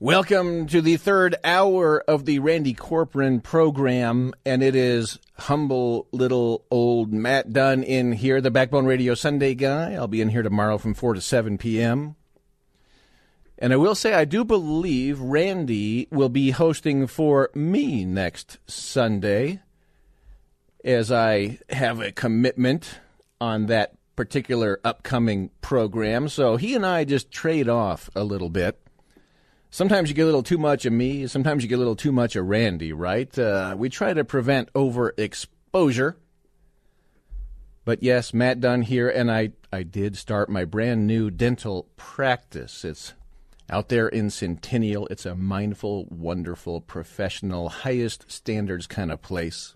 Welcome to the third hour of the Randy Corporon program, and it is humble little old Matt Dunn in here, the Backbone Radio Sunday guy. I'll be in here tomorrow from 4 to 7 p.m. And I will say, I do believe Randy will be hosting for me next Sunday, as I have a commitment on that particular upcoming program. So he and I just trade off a little bit. Sometimes you get a little too much of me. Sometimes you get a little too much of Randy, right? Uh, we try to prevent overexposure. But yes, Matt Dunn here, and I, I did start my brand new dental practice. It's out there in Centennial. It's a mindful, wonderful, professional, highest standards kind of place.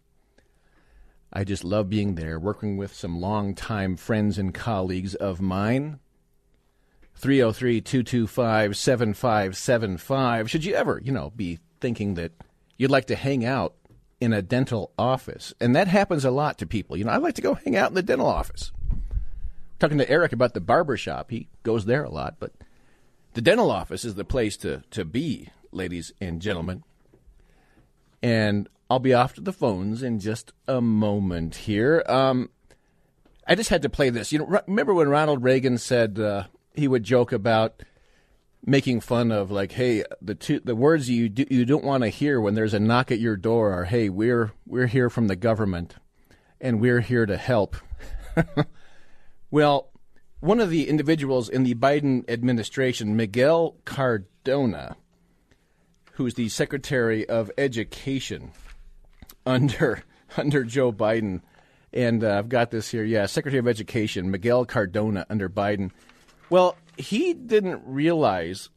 I just love being there, working with some longtime friends and colleagues of mine. 303 225 7575. Should you ever, you know, be thinking that you'd like to hang out in a dental office? And that happens a lot to people. You know, I like to go hang out in the dental office. Talking to Eric about the barber shop, he goes there a lot, but the dental office is the place to, to be, ladies and gentlemen. And I'll be off to the phones in just a moment here. Um, I just had to play this. You know, remember when Ronald Reagan said, uh, he would joke about making fun of like, hey, the two the words you do, you don't want to hear when there's a knock at your door are, hey, we're we're here from the government, and we're here to help. well, one of the individuals in the Biden administration, Miguel Cardona, who's the Secretary of Education under under Joe Biden, and uh, I've got this here. Yeah, Secretary of Education Miguel Cardona under Biden well, he didn't realize,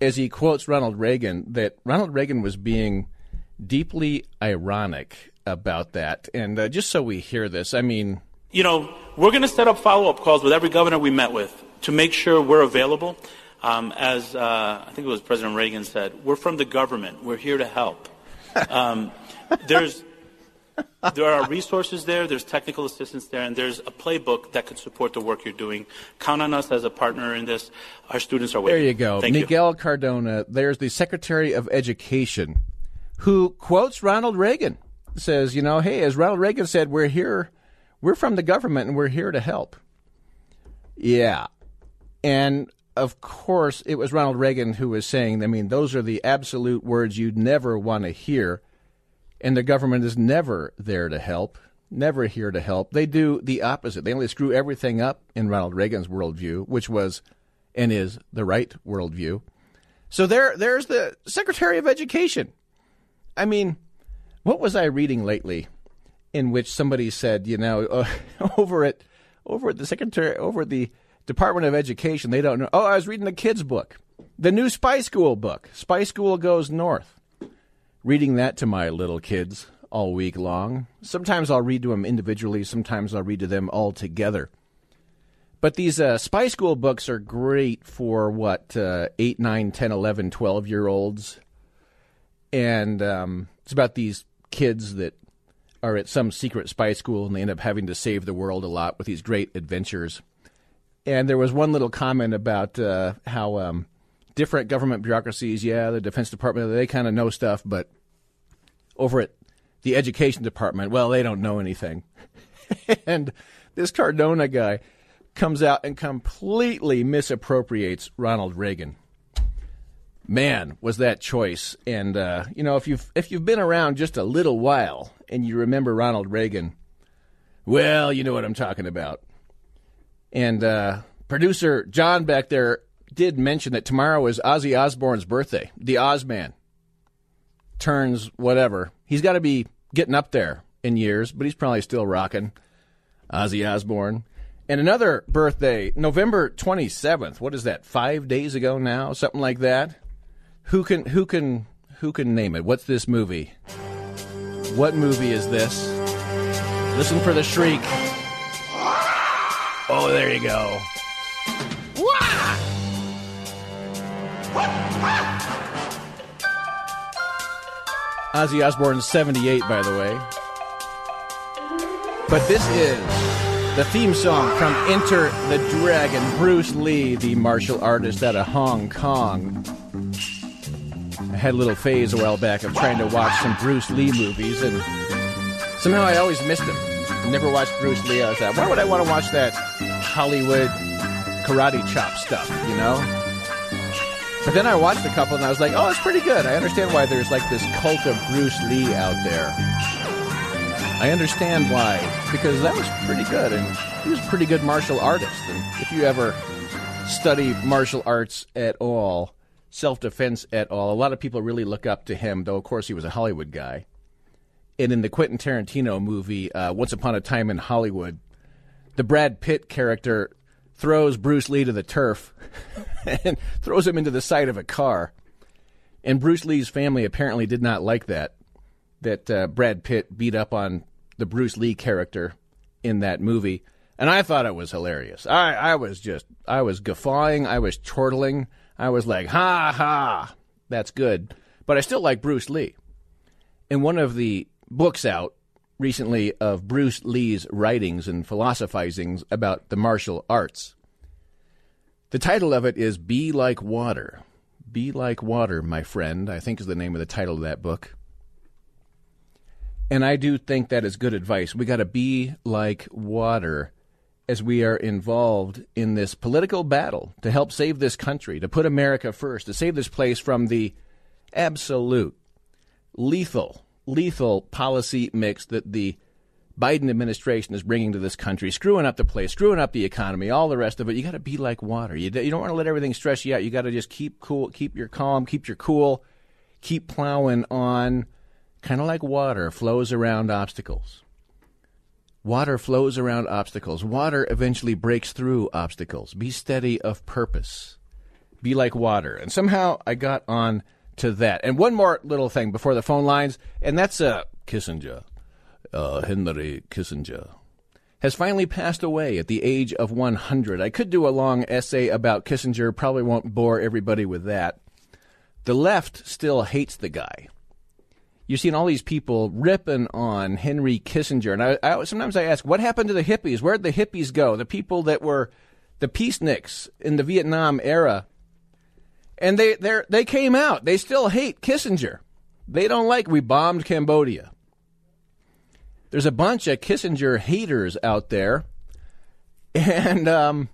as he quotes Ronald Reagan, that Ronald Reagan was being deeply ironic about that. And uh, just so we hear this, I mean. You know, we're going to set up follow up calls with every governor we met with to make sure we're available. Um, as uh, I think it was President Reagan said, we're from the government. We're here to help. Um, there's there are resources there, there's technical assistance there, and there's a playbook that could support the work you're doing. Count on us as a partner in this. Our students are waiting. There you go. Thank Miguel you. Cardona, there's the Secretary of Education who quotes Ronald Reagan. Says, you know, hey, as Ronald Reagan said, we're here, we're from the government and we're here to help. Yeah. And of course, it was Ronald Reagan who was saying, I mean, those are the absolute words you'd never want to hear and the government is never there to help, never here to help. They do the opposite. They only screw everything up in Ronald Reagan's worldview, which was and is the right worldview. So there, there's the Secretary of Education. I mean, what was I reading lately, in which somebody said, you know, uh, over at over at the Secretary, over at the Department of Education, they don't know. Oh, I was reading the kids' book, the new Spy School book. Spy School goes north reading that to my little kids all week long. Sometimes I'll read to them individually, sometimes I'll read to them all together. But these uh, spy school books are great for what, uh, 8, 9, 10, 11, 12 year olds. And um, it's about these kids that are at some secret spy school and they end up having to save the world a lot with these great adventures. And there was one little comment about uh, how um, different government bureaucracies, yeah, the Defense Department, they kind of know stuff, but over at the Education Department, well, they don't know anything. and this Cardona guy comes out and completely misappropriates Ronald Reagan. Man, was that choice! And uh, you know, if you've if you've been around just a little while and you remember Ronald Reagan, well, you know what I'm talking about. And uh, producer John back there did mention that tomorrow is Ozzy Osbourne's birthday, the Ozman turns whatever. He's got to be getting up there in years, but he's probably still rocking Ozzy Osbourne. And another birthday, November 27th. What is that? 5 days ago now, something like that. Who can who can who can name it? What's this movie? What movie is this? Listen for the shriek. Oh, there you go. Ozzy Osbourne's 78, by the way. But this is the theme song from Enter the Dragon. Bruce Lee, the martial artist out of Hong Kong. I had a little phase a while back of trying to watch some Bruce Lee movies, and somehow I always missed them. I never watched Bruce Lee. I was like, why would I want to watch that Hollywood karate chop stuff, you know? But then I watched a couple and I was like, oh, it's pretty good. I understand why there's like this cult of Bruce Lee out there. I understand why, because that was pretty good, and he was a pretty good martial artist. And if you ever study martial arts at all, self defense at all, a lot of people really look up to him, though, of course, he was a Hollywood guy. And in the Quentin Tarantino movie, uh, Once Upon a Time in Hollywood, the Brad Pitt character throws Bruce Lee to the turf and throws him into the side of a car. And Bruce Lee's family apparently did not like that, that uh, Brad Pitt beat up on the Bruce Lee character in that movie. And I thought it was hilarious. I, I was just, I was guffawing, I was chortling, I was like, ha ha, that's good. But I still like Bruce Lee. In one of the books out recently of Bruce Lee's writings and philosophizings about the martial arts. The title of it is Be Like Water. Be Like Water, my friend, I think is the name of the title of that book. And I do think that is good advice. We got to be like water as we are involved in this political battle to help save this country, to put America first, to save this place from the absolute lethal lethal policy mix that the Biden administration is bringing to this country, screwing up the place, screwing up the economy, all the rest of it. You got to be like water. You, you don't want to let everything stress you out. You got to just keep cool, keep your calm, keep your cool, keep plowing on, kind of like water flows around obstacles. Water flows around obstacles. Water eventually breaks through obstacles. Be steady of purpose. Be like water. And somehow I got on to that. And one more little thing before the phone lines, and that's uh, Kissinger, uh, Henry Kissinger, has finally passed away at the age of 100. I could do a long essay about Kissinger, probably won't bore everybody with that. The left still hates the guy. You've seen all these people ripping on Henry Kissinger, and I, I sometimes I ask, what happened to the hippies? Where'd the hippies go? The people that were the peaceniks in the Vietnam era and they they they came out. They still hate Kissinger. They don't like we bombed Cambodia. There's a bunch of Kissinger haters out there, and um,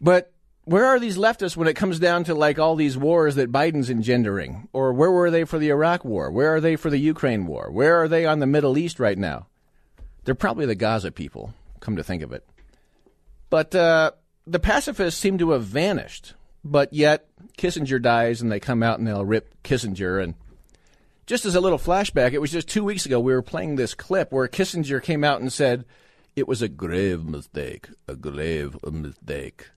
but where are these leftists when it comes down to like all these wars that Biden's engendering? Or where were they for the Iraq war? Where are they for the Ukraine war? Where are they on the Middle East right now? They're probably the Gaza people, come to think of it. But uh, the pacifists seem to have vanished. But yet, Kissinger dies and they come out and they'll rip Kissinger. And just as a little flashback, it was just two weeks ago we were playing this clip where Kissinger came out and said, It was a grave mistake, a grave mistake,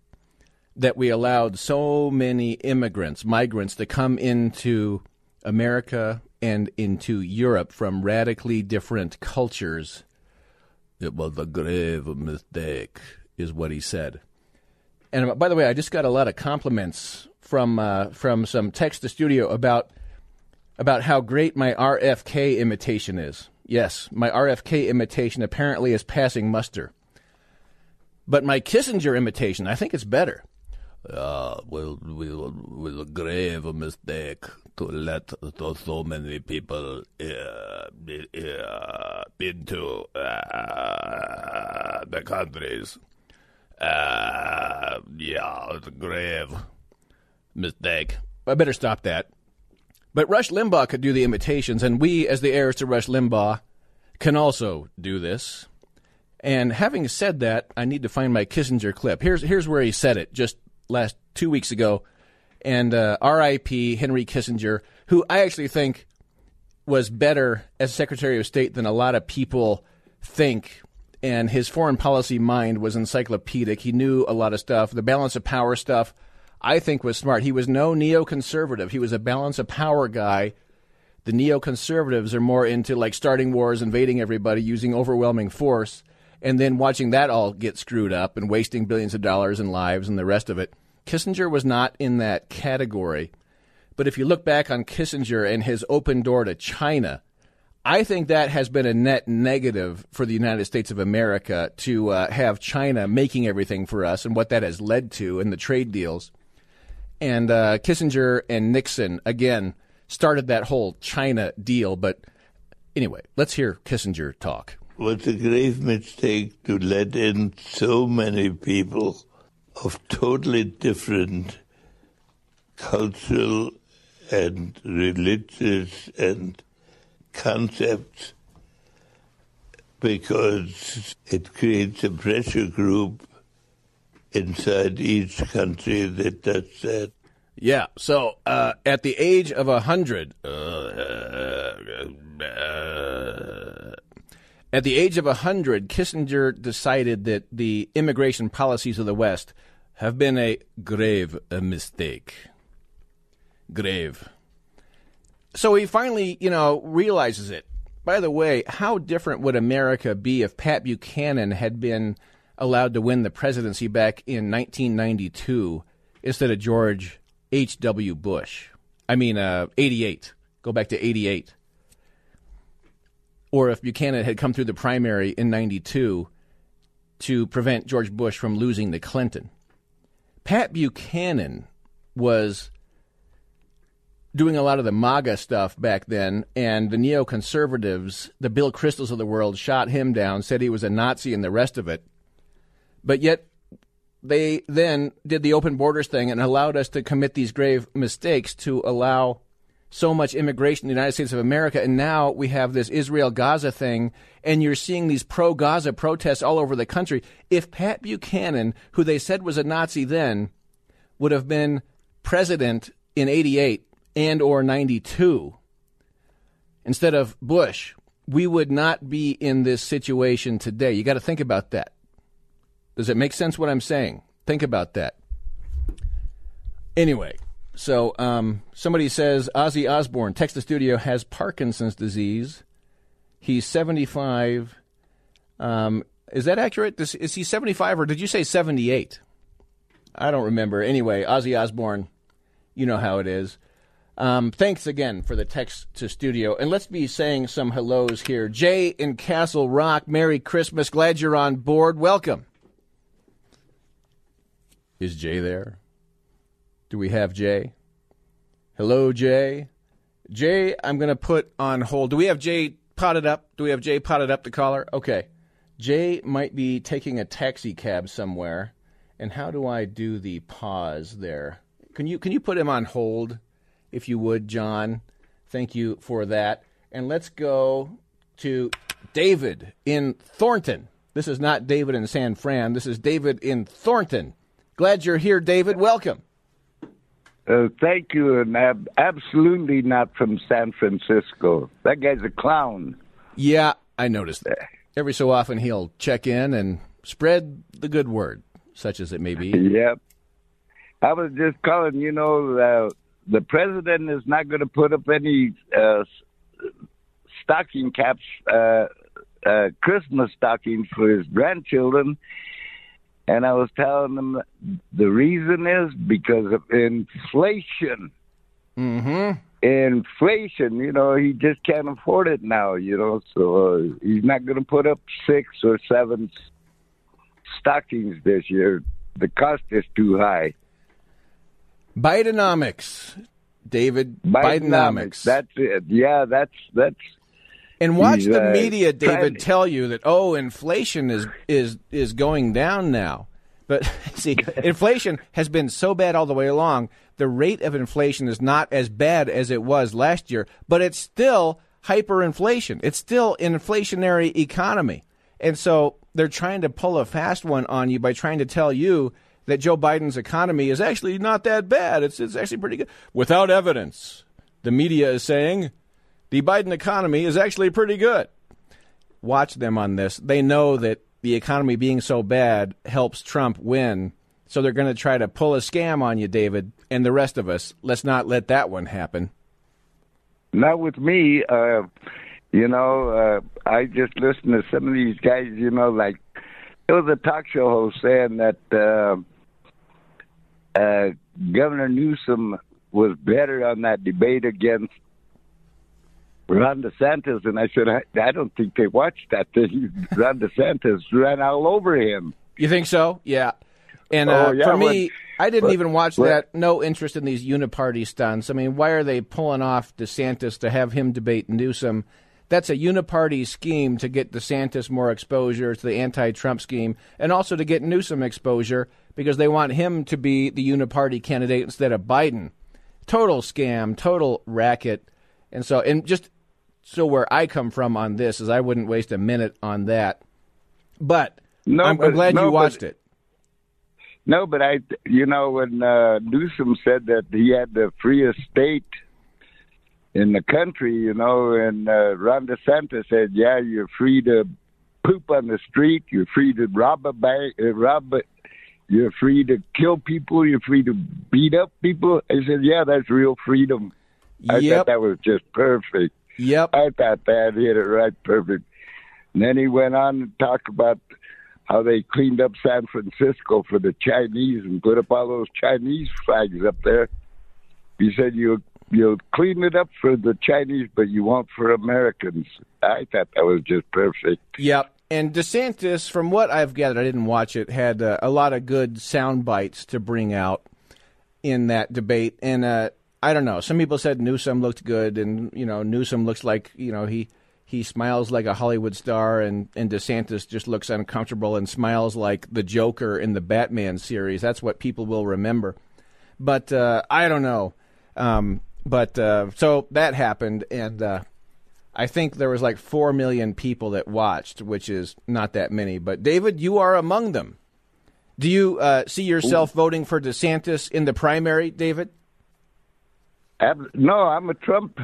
that we allowed so many immigrants, migrants, to come into America and into Europe from radically different cultures. It was a grave mistake, is what he said. And uh, by the way, I just got a lot of compliments from uh, from some text to studio about about how great my RFK imitation is. Yes, my RFK imitation apparently is passing muster. But my Kissinger imitation, I think it's better. Uh, well, will will a grave mistake to let so many people uh, uh, into uh, the countries. Uh, yeah, it's a grave mistake. I better stop that. But Rush Limbaugh could do the imitations, and we, as the heirs to Rush Limbaugh, can also do this. And having said that, I need to find my Kissinger clip. Here's here's where he said it just last two weeks ago. And uh, R.I.P. Henry Kissinger, who I actually think was better as Secretary of State than a lot of people think and his foreign policy mind was encyclopedic. He knew a lot of stuff. The balance of power stuff, I think, was smart. He was no neoconservative. He was a balance of power guy. The neoconservatives are more into like starting wars, invading everybody, using overwhelming force, and then watching that all get screwed up and wasting billions of dollars and lives and the rest of it. Kissinger was not in that category. But if you look back on Kissinger and his open door to China, I think that has been a net negative for the United States of America to uh, have China making everything for us and what that has led to in the trade deals. And uh, Kissinger and Nixon, again, started that whole China deal. But anyway, let's hear Kissinger talk. was a grave mistake to let in so many people of totally different cultural and religious and concepts because it creates a pressure group inside each country that does that. Yeah. So uh, at the age of a hundred, uh, at the age of a hundred, Kissinger decided that the immigration policies of the West have been a grave mistake. Grave. So he finally, you know, realizes it. By the way, how different would America be if Pat Buchanan had been allowed to win the presidency back in 1992 instead of George H.W. Bush? I mean, uh, 88. Go back to 88. Or if Buchanan had come through the primary in 92 to prevent George Bush from losing to Clinton. Pat Buchanan was doing a lot of the MAGA stuff back then, and the neoconservatives, the Bill Kristols of the world, shot him down, said he was a Nazi, and the rest of it. But yet, they then did the open borders thing and allowed us to commit these grave mistakes to allow so much immigration in the United States of America. And now we have this Israel Gaza thing, and you're seeing these pro Gaza protests all over the country. If Pat Buchanan, who they said was a Nazi then, would have been president in 88 and or 92 instead of Bush, we would not be in this situation today. You got to think about that. Does it make sense what I'm saying? Think about that. Anyway, so um, somebody says Ozzy Osbourne, Texas studio, has Parkinson's disease. He's 75. Um, is that accurate? Is, is he 75 or did you say 78? I don't remember. Anyway, Ozzy Osbourne, you know how it is. Um, thanks again for the text to studio. And let's be saying some hellos here. Jay in Castle Rock, Merry Christmas. Glad you're on board. Welcome. Is Jay there? Do we have Jay? Hello, Jay. Jay, I'm going to put on hold. Do we have Jay potted up? Do we have Jay potted up, the caller? Okay. Jay might be taking a taxi cab somewhere. And how do I do the pause there? Can you can you put him on hold? If you would, John. Thank you for that. And let's go to David in Thornton. This is not David in San Fran. This is David in Thornton. Glad you're here, David. Welcome. Uh, thank you, and ab- absolutely not from San Francisco. That guy's a clown. Yeah, I noticed that. Every so often he'll check in and spread the good word, such as it may be. Yep. I was just calling, you know, uh, the president is not going to put up any uh, stocking caps, uh, uh, Christmas stockings for his grandchildren. And I was telling them the reason is because of inflation. Mm-hmm. Inflation, you know, he just can't afford it now, you know, so uh, he's not going to put up six or seven stockings this year. The cost is too high. Bidenomics, David. Bidenomics. Bidenomics. That's it. Yeah, that's that's. And watch the uh, media, David, tell you that oh, inflation is is is going down now. But see, inflation has been so bad all the way along. The rate of inflation is not as bad as it was last year, but it's still hyperinflation. It's still an inflationary economy. And so they're trying to pull a fast one on you by trying to tell you that Joe Biden's economy is actually not that bad. It's, it's actually pretty good. Without evidence, the media is saying the Biden economy is actually pretty good. Watch them on this. They know that the economy being so bad helps Trump win. So they're going to try to pull a scam on you, David, and the rest of us. Let's not let that one happen. Not with me. Uh, you know, uh, I just listen to some of these guys. You know, like there was a talk show host saying that uh, uh, Governor Newsom was better on that debate against Ron DeSantis, and I said, I, I don't think they watched that thing. Ron DeSantis ran all over him. You think so? Yeah. And uh, Oh, yeah, for me, but- I didn't but- even watch but- that. No interest in these uniparty stunts. I mean, why are they pulling off DeSantis to have him debate Newsom? That's a uniparty scheme to get DeSantis more exposure to the anti-Trump scheme, and also to get Newsom exposure because they want him to be the uniparty candidate instead of Biden. Total scam, total racket, and so and just so where I come from on this is I wouldn't waste a minute on that. But No, I'm, I'm glad no, you but- watched it. No, but I, you know, when uh, Newsom said that he had the freest state in the country, you know, and uh, Ron DeSantis said, "Yeah, you're free to poop on the street, you're free to rob a bank, uh, rob, a, you're free to kill people, you're free to beat up people." I said, "Yeah, that's real freedom." I Yep. thought that was just perfect. Yep. I thought that hit it right perfect. And then he went on to talk about how they cleaned up San Francisco for the Chinese and put up all those Chinese flags up there. He said you you'll clean it up for the Chinese, but you won't for Americans. I thought that was just perfect. Yep. And DeSantis, from what I've gathered, I didn't watch it, had uh, a lot of good sound bites to bring out in that debate. And uh, I don't know. Some people said Newsom looked good, and you know Newsom looks like you know he he smiles like a Hollywood star, and and DeSantis just looks uncomfortable and smiles like the Joker in the Batman series. That's what people will remember. But uh, I don't know. Um, but uh, so that happened, and. Uh, I think there was like four million people that watched, which is not that many. But David, you are among them. Do you uh, see yourself voting for DeSantis in the primary, David? Ab- no, I'm a Trump.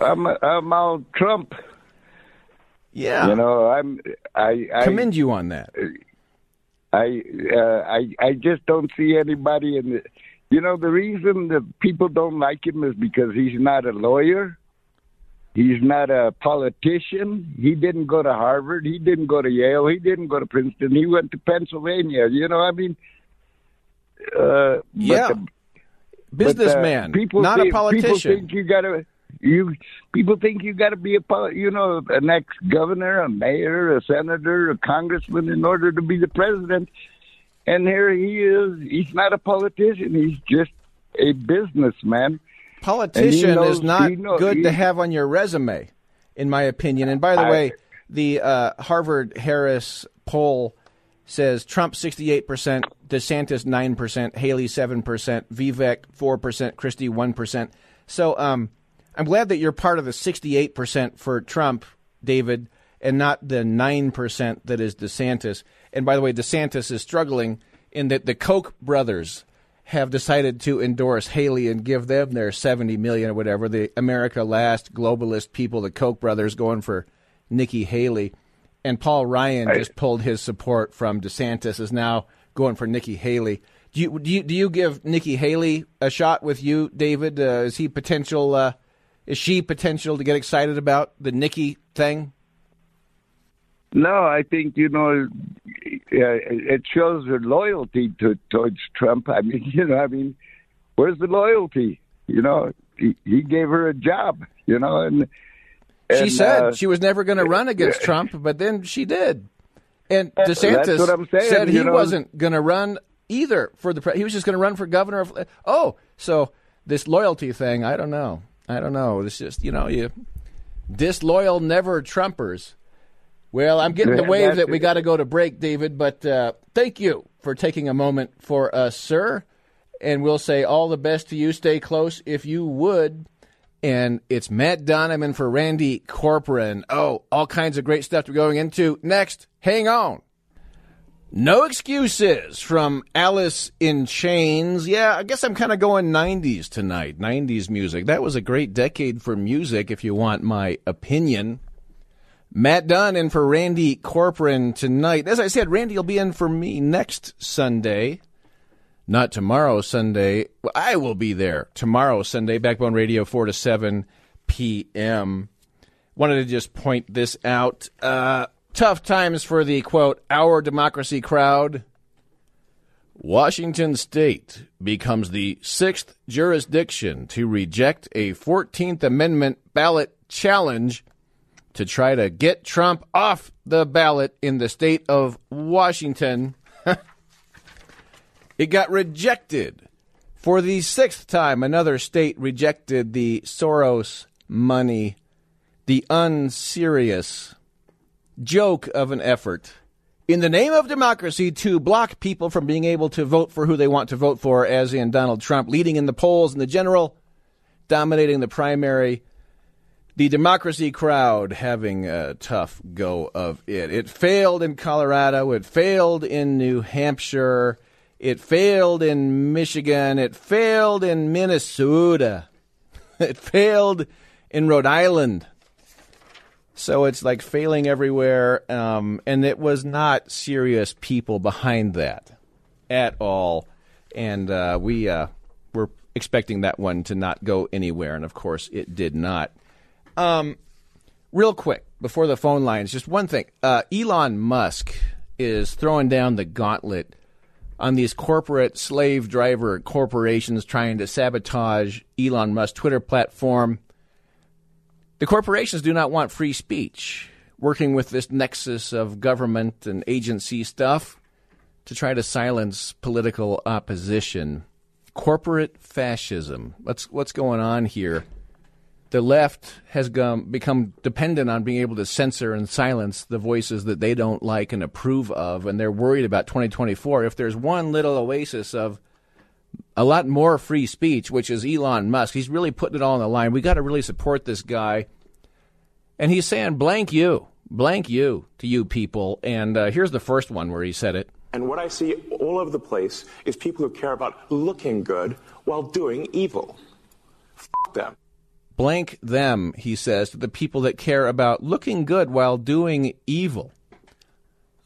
I'm a, I'm all Trump. Yeah, You know, I'm. I, I commend you on that. I uh, I I just don't see anybody in the. You know, the reason that people don't like him is because he's not a lawyer. He's not a politician. He didn't go to Harvard. He didn't go to Yale. He didn't go to Princeton. He went to Pennsylvania. You know, I mean, uh, Yeah. the- Businessman, people not think, a politician. People think you gotta you people think you gotta be a you know an ex governor, a mayor, a senator, a congressman in order to be the president. And here he is. He's not a politician. He's just a businessman. Politician he is not he know- good he- to have on your resume, in my opinion. And by the I- way, the uh, Harvard Harris poll says Trump 68%, DeSantis 9%, Haley 7%, Vivek 4%, Christie 1%. So um, I'm glad that you're part of the 68% for Trump, David, and not the 9% that is DeSantis. And by the way, DeSantis is struggling in that the Koch brothers have decided to endorse Haley and give them their 70 million or whatever. The America Last globalist people, the Koch brothers, going for Nikki Haley. And Paul Ryan just pulled his support from DeSantis, is now going for Nikki Haley. Do you do you, do you give Nikki Haley a shot with you, David? Uh, is he potential? Uh, is she potential to get excited about the Nikki thing? No, I think you know it shows her loyalty to towards Trump. I mean, you know, I mean, where's the loyalty? You know, he, he gave her a job. You know, and, She said uh, she was never going to run against Trump, but then she did. And DeSantis saying, said he know. wasn't going to run either for the. Pre- he was just going to run for governor of. Oh, so this loyalty thing, I don't know. I don't know. It's just you know you disloyal never Trumpers. Well, I'm getting the wave that we got to go to break, David. But uh, thank you for taking a moment for us, sir. And we'll say all the best to you. Stay close if you would. And it's Matt Donovan for Randy Corporon. Oh, all kinds of great stuff we're going into next. Hang on. No excuses from Alice in Chains. Yeah, I guess I'm kind of going 90s tonight. 90s music. That was a great decade for music, if you want my opinion. Matt Dunn in for Randy Corporon tonight. As I said, Randy will be in for me next Sunday. Not tomorrow, Sunday. I will be there tomorrow, Sunday, Backbone Radio, 4 to 7 p.m. Wanted to just point this out. Uh, tough times for the quote, our democracy crowd. Washington State becomes the sixth jurisdiction to reject a 14th Amendment ballot challenge to try to get Trump off the ballot in the state of Washington. it got rejected. For the sixth time, another state rejected the Soros money, the unserious joke of an effort in the name of democracy to block people from being able to vote for who they want to vote for, as in Donald Trump, leading in the polls in the general, dominating the primary, the democracy crowd having a tough go of it. It failed in Colorado, it failed in New Hampshire, it failed in Michigan, it failed in Minnesota, it failed in Rhode Island. So it's like failing everywhere, um, and it was not serious people behind that at all. And uh, we uh, were expecting that one to not go anywhere, and of course it did not. Um, real quick before the phone lines, just one thing: uh, Elon Musk is throwing down the gauntlet on these corporate slave driver corporations trying to sabotage Elon Musk's Twitter platform. The corporations do not want free speech, working with this nexus of government and agency stuff to try to silence political opposition. Corporate fascism. What's what's going on here? The left has become dependent on being able to censor and silence the voices that they don't like and approve of, and they're worried about 2024. If there's one little oasis of a lot more free speech, which is Elon Musk. He's really putting it all on the line. We got to really support this guy. And he's saying, blank you, blank you to you people. And uh, here's the first one where he said it. And what I see all over the place is people who care about looking good while doing evil. F them. Blank them, he says, to the people that care about looking good while doing evil.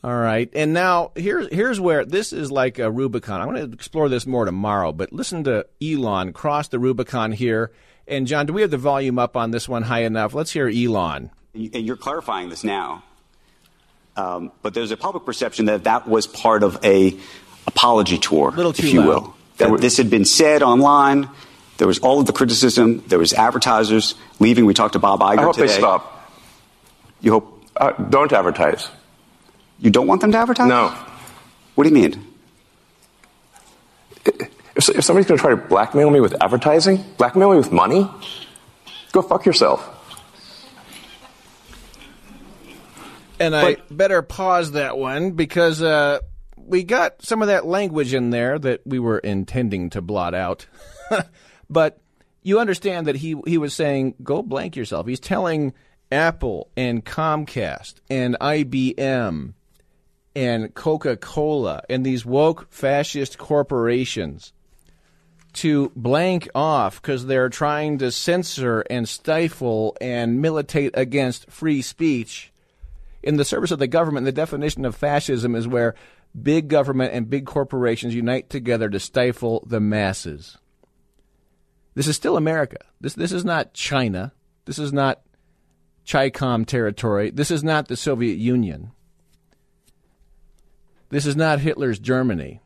All right. And now here's here's where this is like a Rubicon. I'm going to explore this more tomorrow, but listen to Elon cross the Rubicon here. And John, do we have the volume up on this one high enough? Let's hear Elon. And you're clarifying this now. Um, but there's a public perception that that was part of a apology tour, Little too if you loud. will. That this had been said online. There was all of the criticism. There was advertisers leaving. We talked to Bob Iger I hope today. they stop. You hope Uh, don't advertise. you don't want them to advertise? No. What do you mean? If, if somebody's going to try to blackmail me with advertising, blackmail me with money, go fuck yourself. And I better pause that one because uh, we got some of that language in there that we were intending to blot out. but you understand that he he was saying, "Go blank yourself." He's telling Apple and Comcast and IBM and Coca Cola and these woke fascist corporations to blank off because they're trying to censor and stifle and militate against free speech in the service of the government, the definition of fascism is where big government and big corporations unite together to stifle the masses. This is still America. This this is not China. This is not Chi-Com territory. This is not the Soviet Union. This is not Hitler's Germany.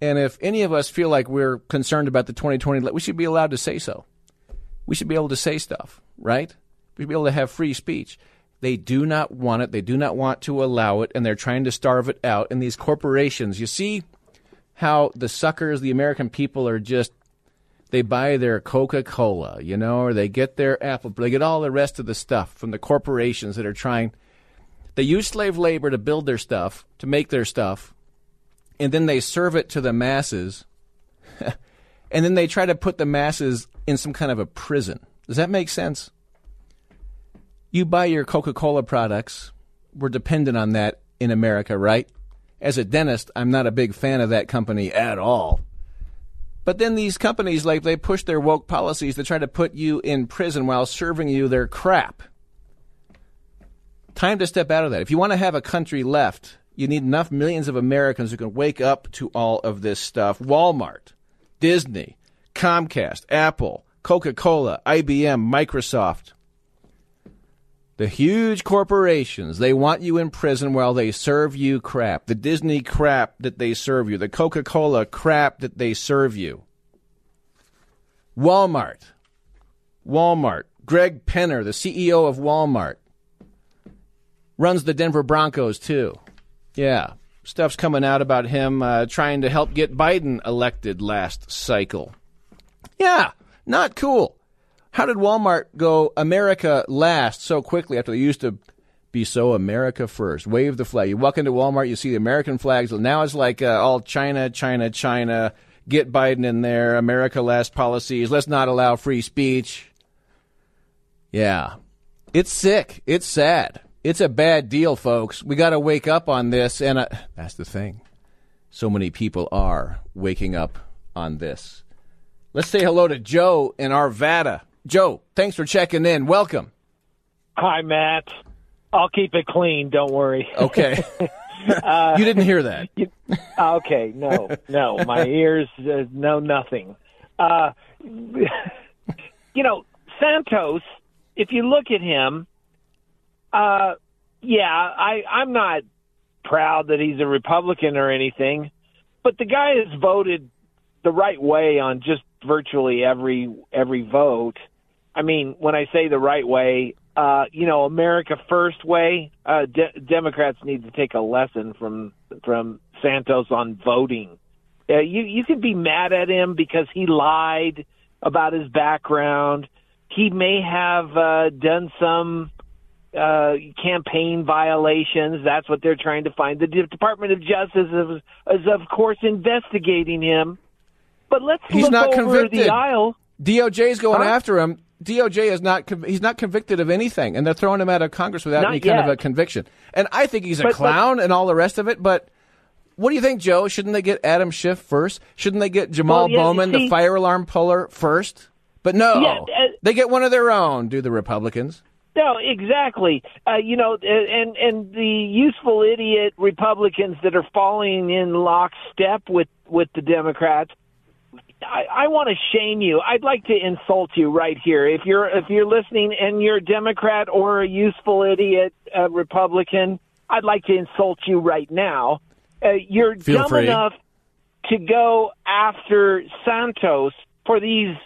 And if any of us feel like we're concerned about the 2020, we should be allowed to say so. We should be able to say stuff, right? We should be able to have free speech. They do not want it. They do not want to allow it, and they're trying to starve it out. And these corporations, you see how the suckers, the American people, are just they buy their Coca Cola, you know, or they get their Apple, they get all the rest of the stuff from the corporations that are trying. They use slave labor to build their stuff, to make their stuff, and then they serve it to the masses, and then they try to put the masses in some kind of a prison. Does that make sense? You buy your Coca Cola products. We're dependent on that in America, right? As a dentist, I'm not a big fan of that company at all. But then these companies, like, they push their woke policies to try to put you in prison while serving you their crap. Time to step out of that. If you want to have a country left, you need enough millions of Americans who can wake up to all of this stuff. Walmart, Disney, Comcast, Apple, Coca Cola, IBM, Microsoft. The huge corporations, they want you in prison while they serve you crap. The Disney crap that they serve you. The Coca Cola crap that they serve you. Walmart. Walmart. Greg Penner, the CEO of Walmart, runs the Denver Broncos too. Yeah. Stuff's coming out about him uh, trying to help get Biden elected last cycle. Yeah, not cool. How did Walmart go America last so quickly after they used to be so America first? Wave the flag. You walk into Walmart, you see the American flags. Now it's like uh, all China, China, China. Get Biden in there. America last policies. Let's not allow free speech. Yeah. It's sick. It's sad. It's a bad deal, folks. We got to wake up on this. And uh, that's the thing. So many people are waking up on this. Let's say hello to Joe in Arvada. Joe, thanks for checking in. Welcome. Hi, Matt. I'll keep it clean. Don't worry. Okay. uh, you didn't hear that. You, okay. No, no. My ears uh, know nothing. Uh, you know, Santos, if you look at him, uh, yeah, I, I'm not proud that he's a Republican or anything, but the guy has voted the right way on just virtually every every vote. I mean, when I say the right way, uh, you know, America First way. Uh, de- Democrats need to take a lesson from from Santos on voting. Uh, you you can be mad at him because he lied about his background. He may have uh, done some uh, campaign violations. That's what they're trying to find. The Department of Justice is, is of course, investigating him. But let's He's look over convicted. the aisle. DOJ is going Huh? after him. DOJ is not he's not convicted of anything, and they're throwing him out of Congress without Not any kind of a conviction. And I think he's a But- but- clown and all the rest of it. But what do you think, Joe? Shouldn't they get Adam Schiff first? Shouldn't they get Jamal Well, yeah, Bowman, the fire alarm puller, first? But no, Yeah, uh, they get one of their own. Do the Republicans? No, exactly. Uh, you know, uh, and and the useful idiot Republicans that are falling in lockstep with with the Democrats. I, I want to shame you. I'd like to insult you right here. If you're if you're listening and you're a Democrat or a useful idiot uh, Republican, I'd like to insult you right now. Uh, you're Feel dumb free. enough to go after Santos for these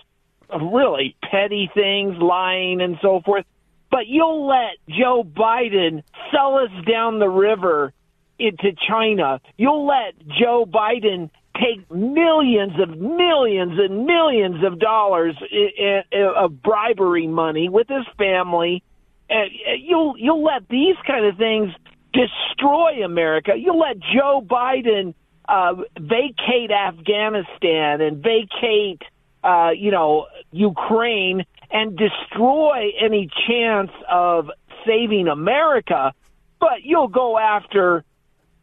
really petty things, lying and so forth. But you'll let Joe Biden sell us down the river into China. You'll let Joe Biden take millions of millions and millions of dollars i- i- of bribery money with his family. And you'll you'll let these kind of things destroy America. You'll let Joe Biden uh, vacate Afghanistan and vacate, uh, you know, Ukraine and destroy any chance of saving America. But you'll go after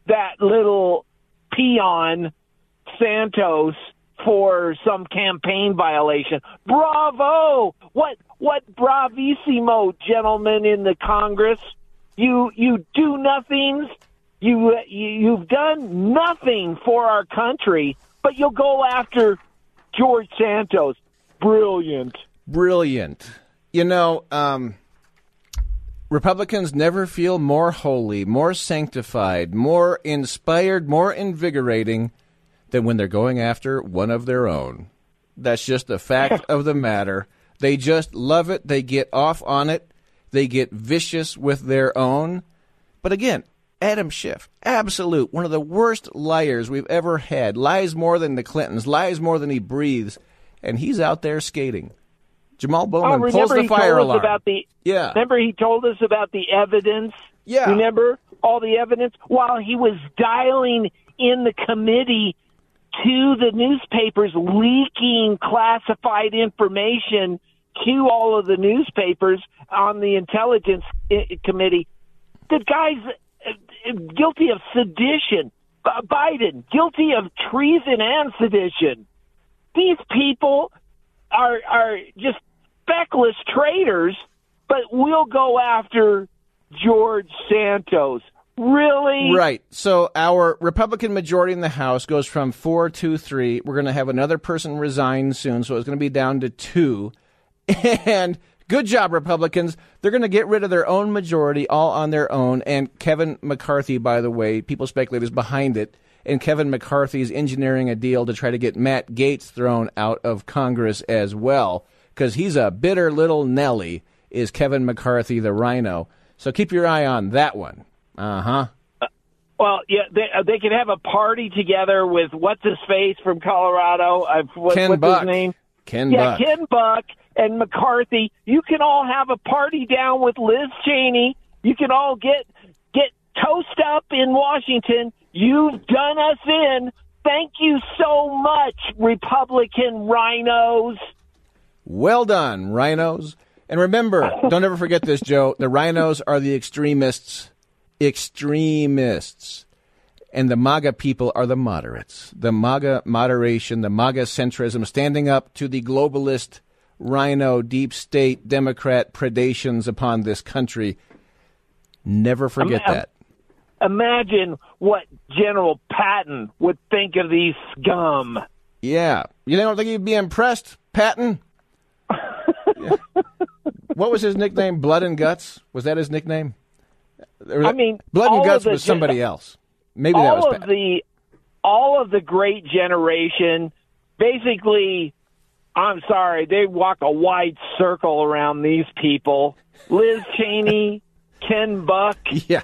that little peon Santos for some campaign violation. Bravo! What what bravissimo, gentlemen in the Congress? You you do nothings. You, you you've done nothing for our country, but you'll go after George Santos. Brilliant. Brilliant. You know, um, Republicans never feel more holy, more sanctified, more inspired, more invigorating than when they're going after one of their own. That's just the fact of the matter. They just love it. They get off on it. They get vicious with their own. But again, Adam Schiff, absolute, one of the worst liars we've ever had. Lies more than the Clintons, lies more than he breathes, and he's out there skating. Jamal Oh, Bowman pulls remember the he fire told us alarm. about the Yeah. Remember he told us about the evidence. Yeah. Remember all the evidence while he was dialing in the committee to the newspapers, leaking classified information to all of the newspapers on the intelligence I- committee. The guy's uh, guilty of sedition. Biden guilty of treason and sedition. These people are are just feckless traitors, but we'll go after George Santos. Really? Right. So our Republican majority in the House goes from four to three. We're going to have another person resign soon, so it's going to be down to two. And good job, Republicans. They're going to get rid of their own majority all on their own. And Kevin McCarthy, by the way, people speculate is behind it. And Kevin McCarthy is engineering a deal to try to get Matt Gaetz thrown out of Congress as well, because he's a bitter little Nelly, is Kevin McCarthy, the rhino. So keep your eye on that one. Uh huh. Well, yeah, they uh, they could have a party together with what's his face from Colorado. Uh, what, Ken what's Buck. his name? Ken yeah, Buck. Ken Buck and McCarthy. You can all have a party down with Liz Cheney. You can all get get toast up in Washington. You've done us in. Thank you so much, Republican rhinos. Well done, rhinos. And remember, don't ever forget this, Joe. The rhinos are the extremists. Extremists. And the MAGA people are the moderates. The MAGA moderation, the MAGA centrism, standing up to the globalist, rhino, deep state, Democrat predations upon this country. Never forget Ima- that. Imagine what General Patton would think of these scum. Yeah. You don't think he'd be impressed, Patton? Yeah. What was his nickname? Blood and Guts? Was that his nickname? I mean, Blood and Guts the was somebody else. Maybe that all was of Patton. the all of the great generation basically i'm sorry they walk a wide circle around these people liz cheney ken buck Yeah.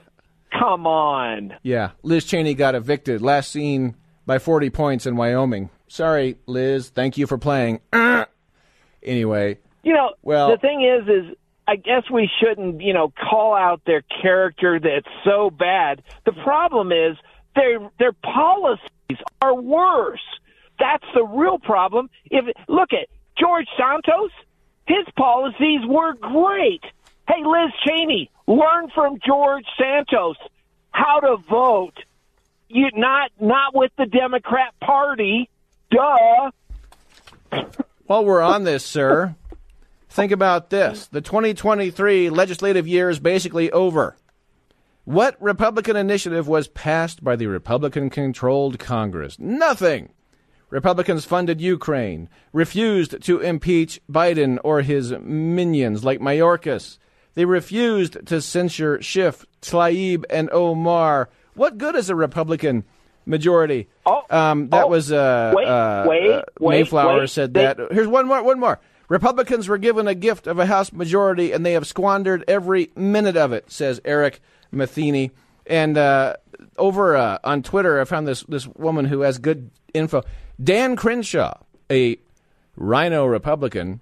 come on Yeah. Liz Cheney got evicted. Last seen by 40 points in Wyoming. Sorry, Liz. Thank you for playing. Anyway, you know Well- the thing is is i guess we shouldn't you know call out their character that's so bad. The problem is their their policies are worse. That's the real problem. If look at george santos. His policies were great. Hey liz cheney learn from george santos how to vote. You not not with the democrat party. Duh. While we're on this, sir, think about this. The 2023 legislative year is basically over. What Republican initiative was passed by the Republican controlled Congress? Nothing. Republicans funded Ukraine, refused to impeach Biden or his minions like Mayorkas. They refused to censure Schiff, Tlaib, and Omar. What good is a Republican majority? Oh, um, that oh, was uh, wait, uh, wait, uh, Mayflower wait. said that. Here's one more. One more. Republicans were given a gift of a House majority, and they have squandered every minute of it," says Eric Matheny. And uh, over uh, on Twitter, I found this this woman who has good info. Dan Crenshaw, a Rhino Republican,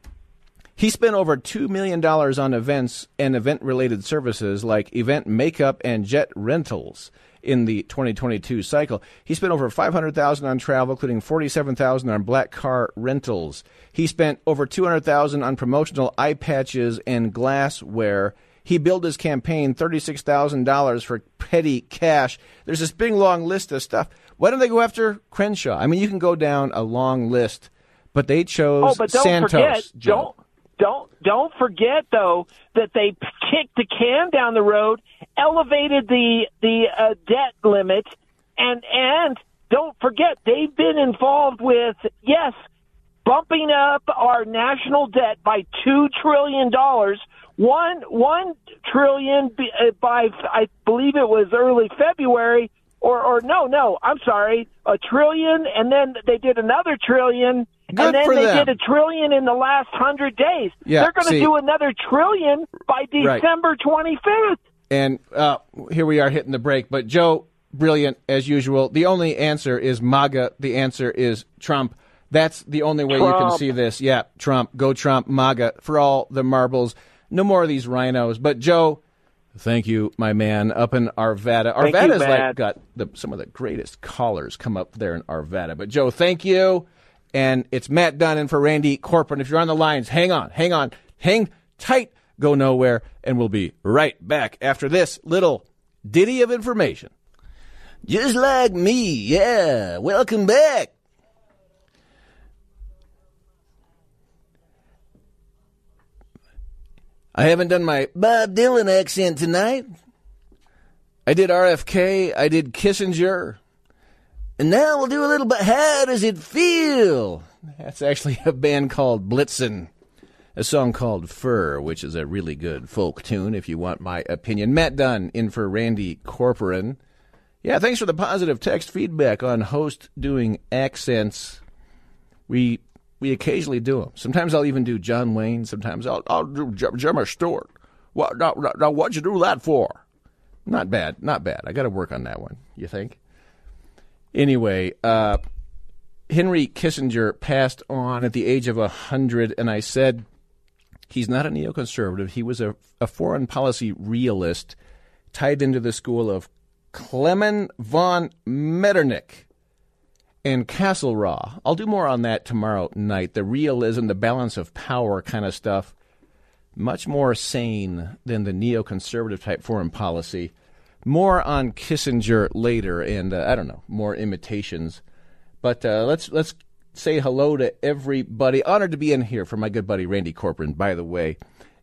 he spent over $2 million on events and event related services like event makeup and jet rentals in the 2022 cycle. He spent over 500,000 on travel, including 47,000 on black car rentals. He spent over 200,000 on promotional eye patches and glassware. He billed his campaign $36,000 for petty cash. There's this big long list of stuff. Why don't they go after Crenshaw? I mean, you can go down a long list, but they oh, chose Oh, but don't Santos. forget, don't don't don't forget though that they kicked the can down the road, elevated the the uh, debt limit, and and don't forget they've been involved with yes, bumping up our national debt by two trillion dollars. One one trillion uh, by I believe it was early February. Or, or no, no, I'm sorry, a trillion, and then they did another trillion, Good and then they them. did a trillion in the last hundred days. Yeah, They're going to do another trillion by Right. December 25th. And uh, here we are hitting the break. But Joe, brilliant as usual. The only answer is MAGA. The answer is Trump. That's the only way you can see this. Yeah, Trump. Go Trump. MAGA for all the marbles. No more of these rhinos. But Joe, thank you, my man, up in Arvada. Thank you, Arvada's like got the, some of the greatest callers come up there in Arvada. But Joe, thank you. And it's Matt Dunn in for Randy Corporon. If you're on the lines, hang on, hang on, hang tight, go nowhere, and we'll be right back after this little ditty of information. Just like me, yeah. Welcome back. I haven't done my Bob Dylan accent tonight. I did RFK. I did Kissinger. And now we'll do a little bit. How does it feel? That's actually a band called Blitzen. A song called Fur, which is a really good folk tune, if you want my opinion. Matt Dunn in for Randy Corporon. Yeah, thanks for the positive text feedback on host doing accents. We we occasionally do them. Sometimes I'll even do John Wayne. Sometimes I'll, I'll do J- Stewart. What, now, now, what'd you do that for? Not bad. Not bad. I got to work on that one, you think? Anyway, uh, Henry Kissinger passed on at the age of 100, and I said he's not a neoconservative. He was a, a foreign policy realist tied into the school of Clement von Metternich and Castlereagh. I'll do more on that tomorrow night. The realism, the balance of power kind of stuff. Much more sane than the neoconservative type foreign policy. More on Kissinger later, and uh, I don't know, more imitations. But uh, let's let's say hello to everybody. Honored to be in here for my good buddy Randy Corporon, by the way.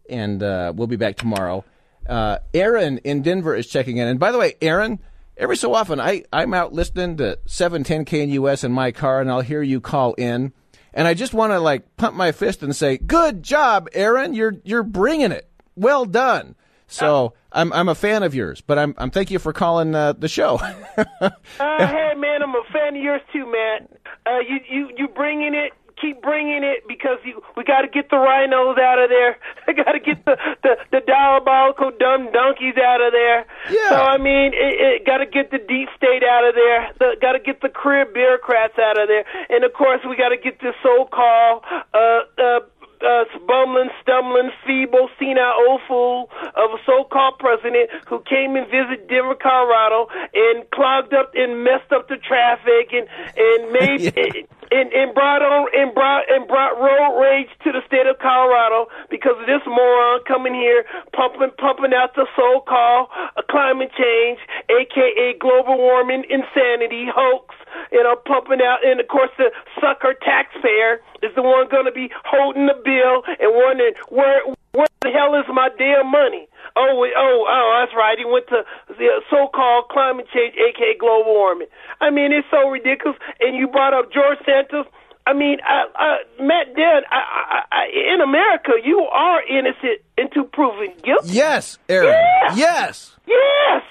And uh, we'll be back tomorrow. Uh, Aaron in Denver is checking in. And by the way, Aaron, every so often I, I'm out listening to 710 KNUS in US in my car and I'll hear you call in. And I just want to like pump my fist and say, "Good job, Aaron! You're you're bringing it. Well done." So I'm I'm a fan of yours, but I'm I'm thank you for calling uh, the show. uh, hey man, I'm a fan of yours too, man. Uh, you you you bringing it keep bringing it because you, we got to get the rhinos out of there. I got to get the, the the diabolical dumb donkeys out of there. Yeah. So I mean, it, it got to get the deep state out of there. The, got to get the career bureaucrats out of there, and of course we got to get this so-called uh, uh, uh, bumbling, stumbling, feeble, senile old fool of a so-called president who came and visited Denver, Colorado, and clogged up and messed up the traffic and and made Yeah. And, and brought on and brought and brought road rage to the state of Colorado because of this moron coming here pumping pumping out the so-called uh, climate change, aka global warming insanity hoax. You know, pumping out, and of course the sucker taxpayer is the one going to be holding the bill and wondering where where the hell is my damn money. Oh, oh, oh, that's right. He went to the so-called climate change, aka global warming. I mean, it's so ridiculous. And you brought up George Santos. I mean, I, I, Matt Dunn, I, I, I, in America, you are innocent until proven guilty. yes, Aaron. Yeah. Yes. Yes.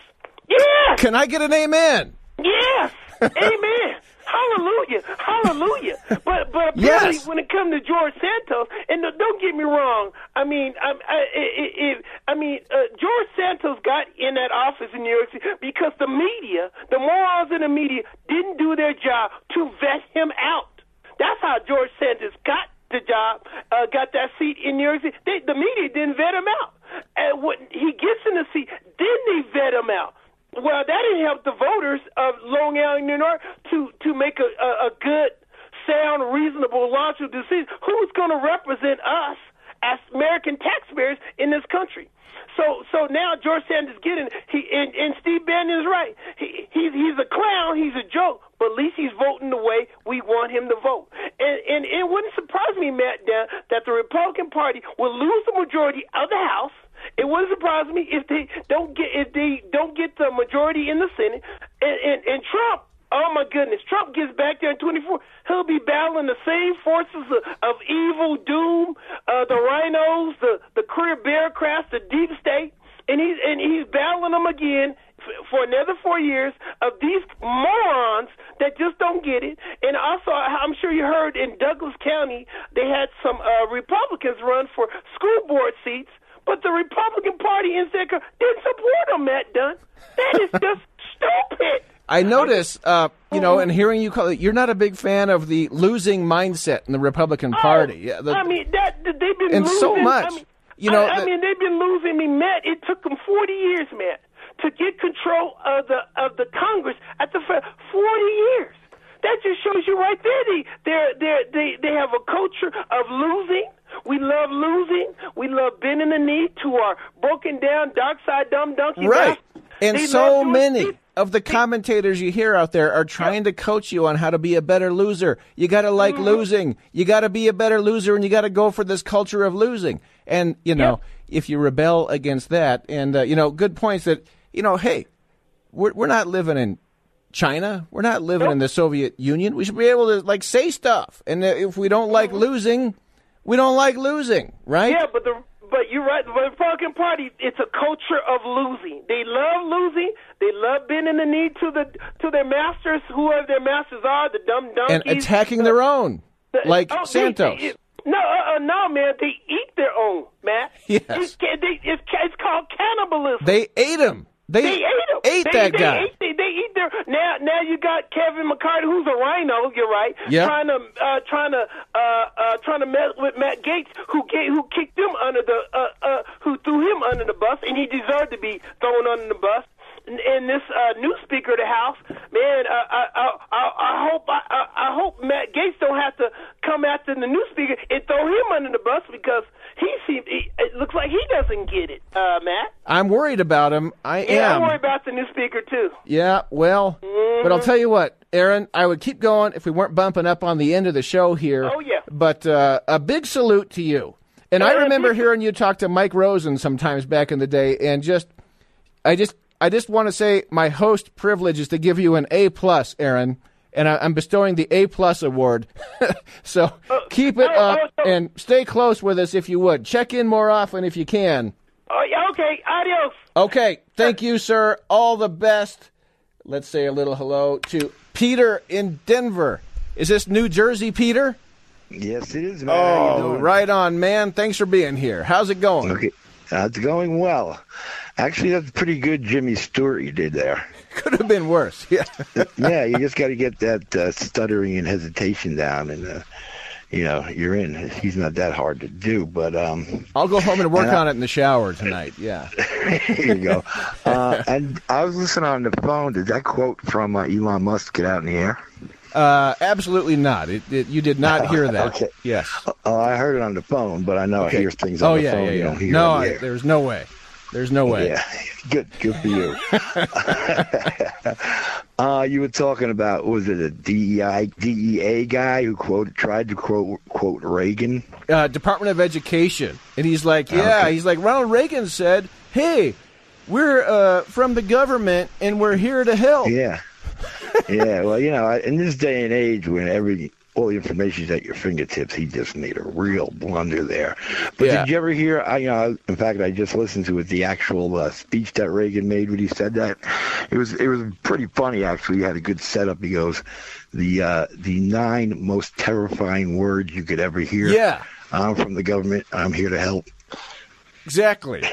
Yes. Can I get an amen? Yes. Amen. Hallelujah. Hallelujah. But but apparently Yes. when it comes to George Santos, and no, don't get me wrong, I mean I I, I, I, I mean uh, George Santos got in that office in New York City because the media, the morons in the media, didn't do their job to vet him out. That's how George Santos got the job, uh, got that seat in New York City. They, the media didn't vet him out. And when he gets in the seat, then they vet him out. Well, that didn't help the voters of Long Island, New York, to to make a, a, a good, sound, reasonable, logical decision. Who's going to represent us as American taxpayers in this country? So, so now George Sanders getting he and, and Steve Bannon is right. He, he's he's a clown. He's a joke. But at least he's voting the way we want him to vote. And and it wouldn't surprise me, Matt, that the Republican Party will lose the majority of the House. It wouldn't surprise me if they don't get if they don't get the majority in the Senate. And and, and Trump, oh my goodness, Trump gets back there in 24. He'll be battling the same forces of, of evil, doom, uh, the rhinos, the the career bureaucrats, the deep state, and he's and he's battling them again for another four years of these morons that just don't get it. And also, I'm sure you heard in Douglas County they had some uh, Republicans run for school board seats, but the Republican Party in Secor didn't support him, Matt Dunn. That is just stupid. I notice, uh, you know, and hearing you call it, you're not a big fan of the losing mindset in the Republican Party. Yeah, the- Oh, I mean, that they've been And losing. so much. I mean, You know, I, I the- mean, they've been losing. me, Matt, it took them 40 years, Matt, to get control of the of the Congress at the fe- 40 years. That just shows you right there. They they're, they're, they they have a culture of losing. We love losing. We love bending the knee to our broken down, dark side, dumb donkey. Right. bastards. And They so many. of the commentators you hear out there are trying to coach you on how to be a better loser. You got to like Mm-hmm. losing. You got to be a better loser, and you got to go for this culture of losing. And you know, if you rebel against that, and uh, you know, good points that you know, hey, we're we're not living in China. We're not living in the Soviet Union. We should be able to like say stuff. And uh, if we don't like losing, we don't like losing, right? Yeah, but the but you're right. The Republican Party, it's a culture of losing. They love losing. They love bending the knee to the to their masters, whoever their masters are, the dumb donkeys. and attacking their own, The- like oh, Santos. they- no, uh, uh, no, man. They eat their own, Matt. Yes. It's, they, it's, it's called cannibalism. They ate him. They, They ate him. ate they, that they guy. Ate, they, they eat their now. Now you got Kevin McCarthy, who's a rhino. You're right. Yep. Trying to uh, trying to uh, uh, trying to mess with Matt Gaetz, who ga- who kicked him under the uh, uh, who threw him under the bus, and he deserved to be thrown under the bus. And, this uh, new Speaker of the House, man, uh, I, I, I, I hope I, I, I hope Matt Gaetz don't have to come after the new Speaker and throw him under the bus because he seems he, it looks like he doesn't get it, uh, Matt. I'm worried about him. I Yeah, am. I'm worried about the new Speaker too. Yeah, well, but I'll tell you what, Aaron, I would keep going if we weren't bumping up on the end of the show here. Oh, yeah. But uh, a big salute to you. And I remember hearing you talk to Mike Rosen sometimes back in the day, and just, I just, I just want to say my host privilege is to give you an A plus, Aaron, and I, I'm bestowing the A plus award. so keep it oh, up oh, so- and stay close with us if you would. Check in more often if you can. Oh, yeah, okay. Adios. Okay, thank you, sir. All the best. Let's say a little hello to Peter in Denver. Is this New Jersey, Peter? Yes, it is, man. Oh, right on, man. Thanks for being here. How's it going? Okay, uh, it's going well. Actually, that's pretty good, Jimmy Stewart. You did there. Could have been worse. Yeah. yeah, you just got to get that uh, stuttering and hesitation down, and uh, you know you're in. He's not that hard to do, but um, I'll go home and work And I- on it in the shower tonight. Yeah. there you go. Uh, and I was listening on the phone. Did that quote from uh, Elon Musk get out in the air? Uh, absolutely not. It, it, you did not hear that. Okay. Yes. Oh, I heard it on the phone, but I know Okay. I hear things on oh, the yeah, phone. yeah, You yeah. don't hear no, I- there's no way. There's no way. Yeah, good, good for you. uh, you were talking about was it a DEI DEA guy who quoted tried to quote quote Reagan? uh, Department of Education, and he's like, yeah, Okay. he's like Ronald Reagan said, hey, we're uh, from the government and we're here to help. Yeah, yeah. Well, you know, in this day and age when every all the information is at your fingertips, he just made a real blunder there. But Yeah. did you ever hear? I, you know, in fact, I just listened to it, the actual uh, speech that Reagan made when he said that. It was it was pretty funny actually. He had a good setup. He goes, the uh, the nine most terrifying words you could ever hear. Yeah. I'm from the government. I'm here to help. Exactly.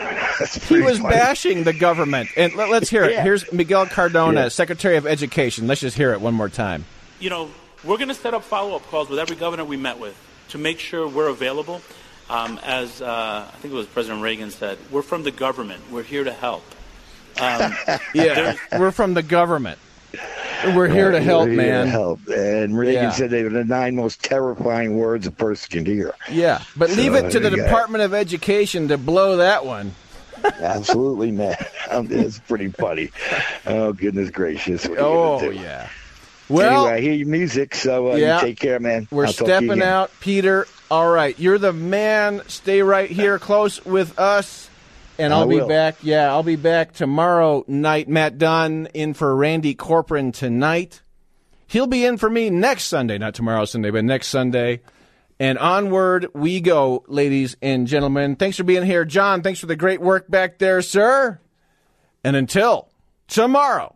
He was funny. bashing the government. And let, us hear it. Yeah. Here's Miguel Cardona, Yeah. Secretary of Education. Let's just hear it one more time. You know, we're going to set up follow-up calls with every governor we met with to make sure we're available. Um, as uh, I think it was President Reagan said, we're from the government. We're here to help. Um, Yeah. We're from the government. We're here to We're help, here man. To help. And Reagan Yeah. said they were the nine most terrifying words a person can hear. Yeah. But leave it to the there you go. Department of Education to blow that one. Absolutely, man. Um, It's pretty funny. Oh goodness gracious! What are you Oh, yeah. Well, anyway, I hear your music, so uh, yeah. you take care, man. We're I'll talk to you stepping out, Peter. All right, you're the man. Stay right here, close with us, and I I'll be will. back. Yeah, I'll be back tomorrow night. Matt Dunn in for Randy Corporon tonight. He'll be in for me next Sunday, not tomorrow Sunday, but next Sunday. And onward we go, ladies and gentlemen. Thanks for being here, John. Thanks for the great work back there, sir. And until tomorrow.